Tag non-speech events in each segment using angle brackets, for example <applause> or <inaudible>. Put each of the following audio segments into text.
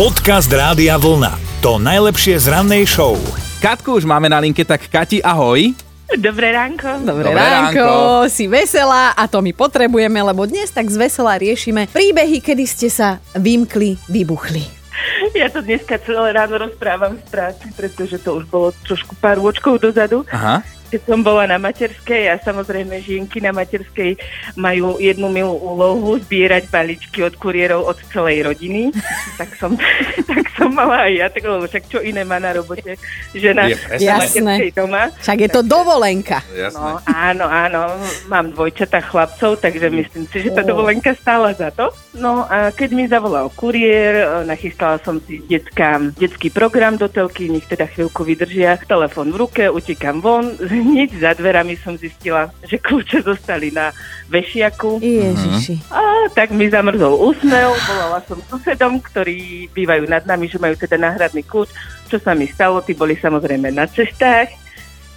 Podcast Rádia Vlna. To najlepšie z rannej show. Katku už máme na linke, tak Kati, ahoj. Dobré ránko. Dobré, Dobré ránko, ránko. si veselá a to my potrebujeme, lebo dnes tak z veselá riešime príbehy, kedy ste sa vymkli, vybuchli. Ja to dneska celé ráno rozprávam z práci, pretože to už bolo trošku pár rôčkov dozadu. Aha. Keď som bola na materskej a samozrejme žienky na materskej majú jednu milú úlohu zbierať balíčky od kuriérov od celej rodiny. <laughs> tak, som, <laughs> tak som mala aj ja, tak, lebo však čo iné má na robote žena Je na Jasné. materskej doma. Však je to dovolenka. Jasné. No áno, áno, mám dvojčata chlapcov, takže myslím si, že tá dovolenka stála za to. No a keď mi zavolal kuriér, e, nachystala som si deckám detský program do telky, nech teda chvíľku vydržia, telefon v ruke, utekam von, hneď za dverami som zistila, že kľúče zostali na vešiaku. Ježiši. A tak mi zamrzol úsmev, volala som susedom, ktorí bývajú nad nami, že majú teda náhradný kľúč. Čo sa mi stalo, tí boli samozrejme na cestách. <laughs>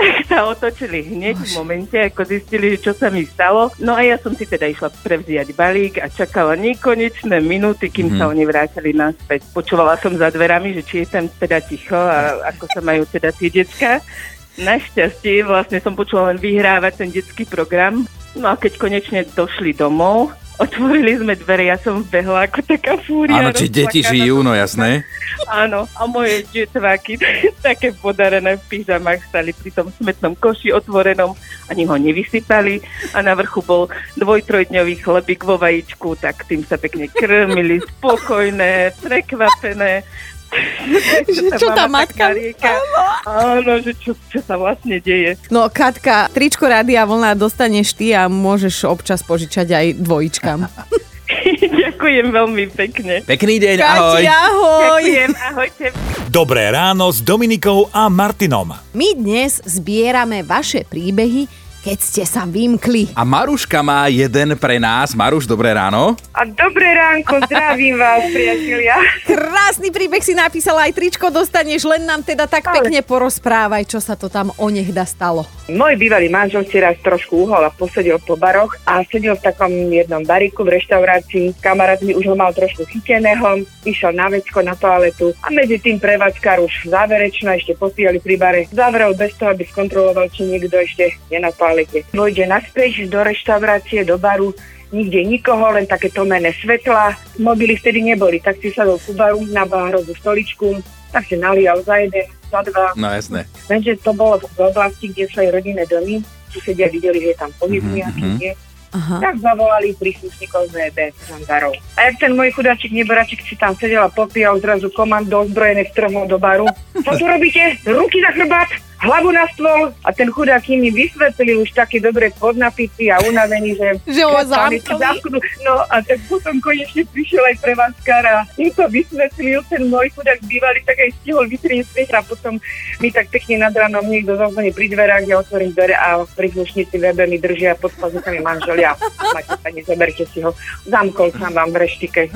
Tak sa otočili hneď v momente, ako zistili, čo sa mi stalo. No a ja som si teda išla prevziať balík a čakala nekonečné minúty, kým sa oni vrátili naspäť. Počúvala som za dverami, že či je tam teda ticho a ako sa majú teda tie decka. Našťastie vlastne som počula len vyhrávať ten detský program. No a keď konečne došli domov, otvorili sme dvere, ja som behla ako taká fúria. Áno, či deti žijú, no jasné. Áno, a moje detváky <laughs> také podarené v pyžamách stali pri tom smetnom koši otvorenom, ani ho nevysypali a na vrchu bol dvoj-trojdňový chlebík vo vajíčku, tak tým sa pekne krmili, spokojné, prekvapené. Že čo tá matka- tak narieka. Áno, že čo, čo sa vlastne deje. No Katka, tričko Rádia Vlna dostaneš ty a môžeš občas požičať aj dvojičkám. <laughs> Ďakujem veľmi pekne. Pekný deň, ahoj. Kati, ahoj! Ďakujem, ahojte. Dobré ráno s Dominikou a Martinom. My dnes zbierame vaše príbehy, keď ste sa vymkli. A Maruška má jeden pre nás. Maruš, dobré ráno. A dobré ránko, zdravím vás, priatelia. Krásny príbeh si napísala, aj tričko dostaneš, len nám teda tak Ale- pekne porozprávaj, čo sa to tam onehda stalo. Môj bývalý manžel si raz trošku uhol a posedil po baroch a sedel v takom jednom bariku v reštaurácii. Kamarát mi už ho mal trošku chyteného, išiel na vecko na toaletu a medzi tým prevádzkar už záverečná, ešte popíjali pri bare. Zavrel bez toho, aby skontroloval, či niekto ešte je na toalete. Vojde naspäť do reštaurácie, do baru, nikde nikoho, len také tomené svetla. Mobily vtedy neboli, tak si sadol ku baru na bárovú stoličku, tak si nalial za jeden, za dva. No jasné. Lenže to bolo v oblasti, kde sú aj rodinné domy. Susedia videli, že je tam pohyb nejaký, mhm. nie? Aha. Tak zavolali príslušníkov ZB, žandarov. A jak ten môj chudáčik neboračik si tam sedel a popíjal, zrazu komando ozbrojené vtrhol do baru. Čo tu robíte? Ruky za chrbát, hlavu na stôl. A ten chudák im vysvetlili už taký dobre podnapitý a unavený, že... Že ho zamknú. No a tak potom konečne prišiel aj prevádzkar a im to vysvetlil, ten môj chudák bývalý, tak aj stihol vytriesť a potom mi tak pekne nad ránom niekto zazvoní pri dverách, ja otvorím dvere a príslušníci webe mi držia pod pazukami manželia. Máte sa, nezoberte si ho. Zamkol sa vám v reštike.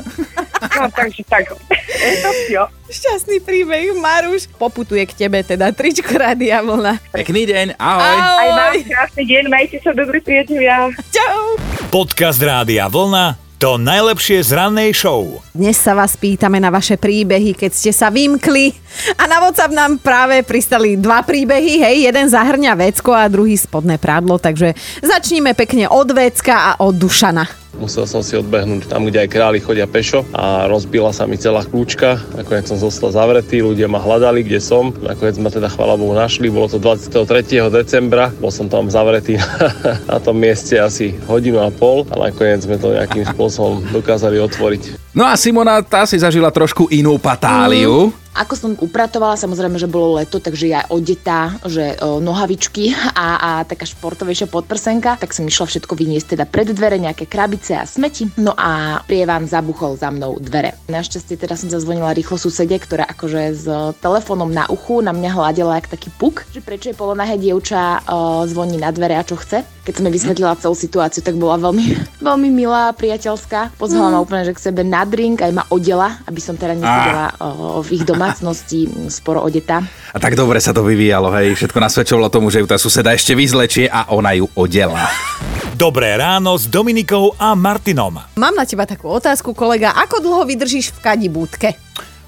No takže tak. <laughs> To. Šťastný príbeh, Maruš. Poputuje k tebe teda tričko Rádia Vlna. Pekný deň, ahoj. Aj vám Ahoj. krásny deň, majte sa dobrí priatelia. Čau. Podcast Rádia Vlna. To najlepšie z rannej show. Dnes sa vás pýtame na vaše príbehy, keď ste sa vymkli. A na WhatsApp nám práve pristali dva príbehy, hej, jeden zahrňa vecko a druhý spodné prádlo, takže začníme pekne od vecka a od Dušana. Musel som si odbehnúť tam, kde aj králi chodia pešo a rozbila sa mi celá kľúčka. Nakoniec som zostal zavretý, ľudia ma hľadali, kde som. Nakoniec ma teda chvala Bohu našli, bolo to 23. decembra. Bol som tam zavretý <laughs> na tom mieste asi hodinu a pol a nakoniec sme to nejakým spôsobom dokázali otvoriť. No a Simona, tá si zažila trošku inú patáliu. Ako som upratovala, samozrejme, že bolo leto, takže ja odetá, že o, nohavičky <laughs> a, a taká športovejšia podprsenka, tak som išla všetko vyniesť teda pred dvere, nejaké krabice a smeti. No a prievan zabuchol za mnou dvere. Našťastie teda som zazvonila rýchlo susede, ktorá akože s telefónom na uchu na mňa hľadela jak taký puk, že prečo je polonahé dievča o, zvoní na dvere a čo chce. Keď som jej vysvetlila celú situáciu, tak bola veľmi, <laughs> veľmi milá, priateľská. Pozvala ma úplne, že k sebe na drink, aj ma odela, aby som teda nesedela o, v ich domácnosti m, sporo odetá. A tak dobre sa to vyvíjalo, hej. Všetko nasvedčovalo tomu, že ju tá suseda ešte vyzlečie a ona ju odela. Dobré ráno s Dominikou a Martinom. Mám na teba takú otázku, kolega. Ako dlho vydržíš v kadibúdke?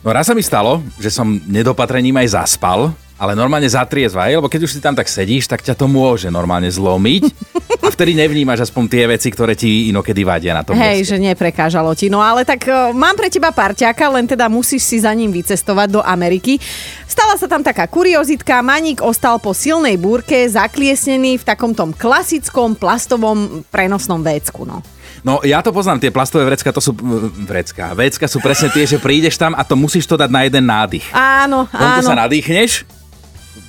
No raz sa mi stalo, že som nedopatrením aj zaspal, ale normálne zatriezva, hej? lebo keď už si tam tak sedíš, tak ťa to môže normálne zlomiť vtedy nevnímaš aspoň tie veci, ktoré ti inokedy vadia na tom Hej, mieste. že neprekážalo ti. No ale tak uh, mám pre teba parťaka, len teda musíš si za ním vycestovať do Ameriky. Stala sa tam taká kuriozitka, Maník ostal po silnej búrke zakliesnený v takom tom klasickom plastovom prenosnom vécku. No. No ja to poznám, tie plastové vrecka, to sú vrecka. Vecka sú presne tie, že prídeš tam a to musíš to dať na jeden nádych. Áno, Vonku áno. sa nadýchneš,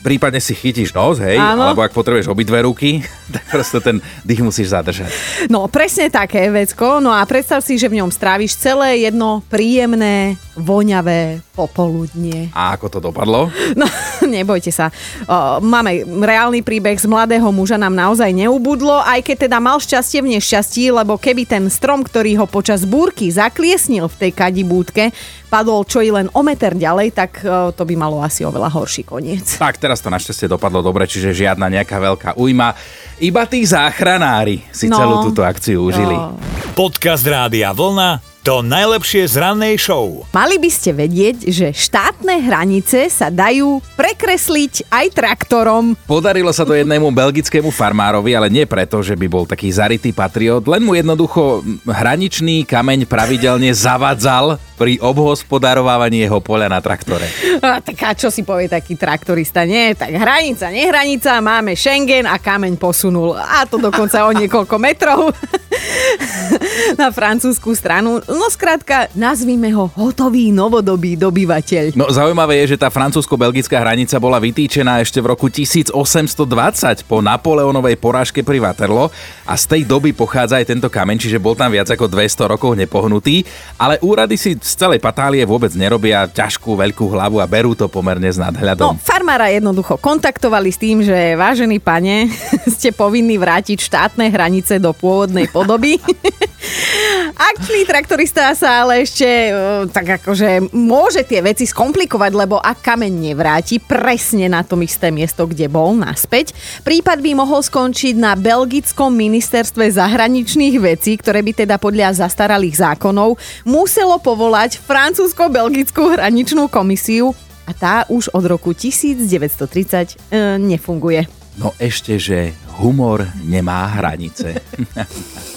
prípadne si chytíš nos, hej, Áno. alebo ak potrebuješ obidve ruky, <laughs> tak proste ten dých musíš zadržať. No, presne také vecko. No a predstav si, že v ňom stráviš celé jedno príjemné, voňavé popoludnie. A ako to dopadlo? No, <laughs> nebojte sa. O, máme reálny príbeh z mladého muža nám naozaj neubudlo, aj keď teda mal šťastie v nešťastí, lebo keby ten strom, ktorý ho počas búrky zakliesnil v tej kadibúdke, padol čo i len o meter ďalej, tak o, to by malo asi oveľa horší koniec. Tak, teraz to našťastie dopadlo dobre, čiže žiadna nejaká veľká ujma. Iba tí záchranári si No. celú túto akciu užili. Jo. Podcast Rádia Vlna to najlepšie z rannej show. Mali by ste vedieť, že štátne hranice sa dajú prekresliť aj traktorom. Podarilo sa to jednému belgickému farmárovi, ale nie preto, že by bol taký zarytý patriot, len mu jednoducho hraničný kameň pravidelne zavadzal pri obhospodarovávaní jeho poľa na traktore. A, tak a čo si povie taký traktorista? Nie, tak hranica, nehranica, máme Schengen a kameň posunul. A to dokonca o niekoľko metrov <laughs> <laughs> na francúzskú stranu. No skrátka, nazvime ho hotový novodobý dobyvateľ. No zaujímavé je, že tá francúzsko-belgická hranica bola vytýčená ešte v roku 1820 po Napoleonovej porážke pri Waterloo a z tej doby pochádza aj tento kameň, čiže bol tam viac ako 200 rokov nepohnutý, ale úrady si z celej patálie vôbec nerobia ťažkú veľkú hlavu a berú to pomerne s No, nadhľadom. farmára jednoducho kontaktovali s tým, že vážený pane, <laughs> ste povinní vrátiť štátne hranice do pôvodnej podoby. Akčný <laughs> traktorista sa ale ešte e, tak akože môže tie veci skomplikovať, lebo ak kameň nevráti presne na tom isté miesto, kde bol naspäť, prípad by mohol skončiť na belgickom ministerstve zahraničných vecí, ktoré by teda podľa zastaralých zákonov muselo povolať francúzsko-belgickú hraničnú komisiu a tá už od roku 1930 e, nefunguje. No ešte, že humor nemá hranice. <laughs>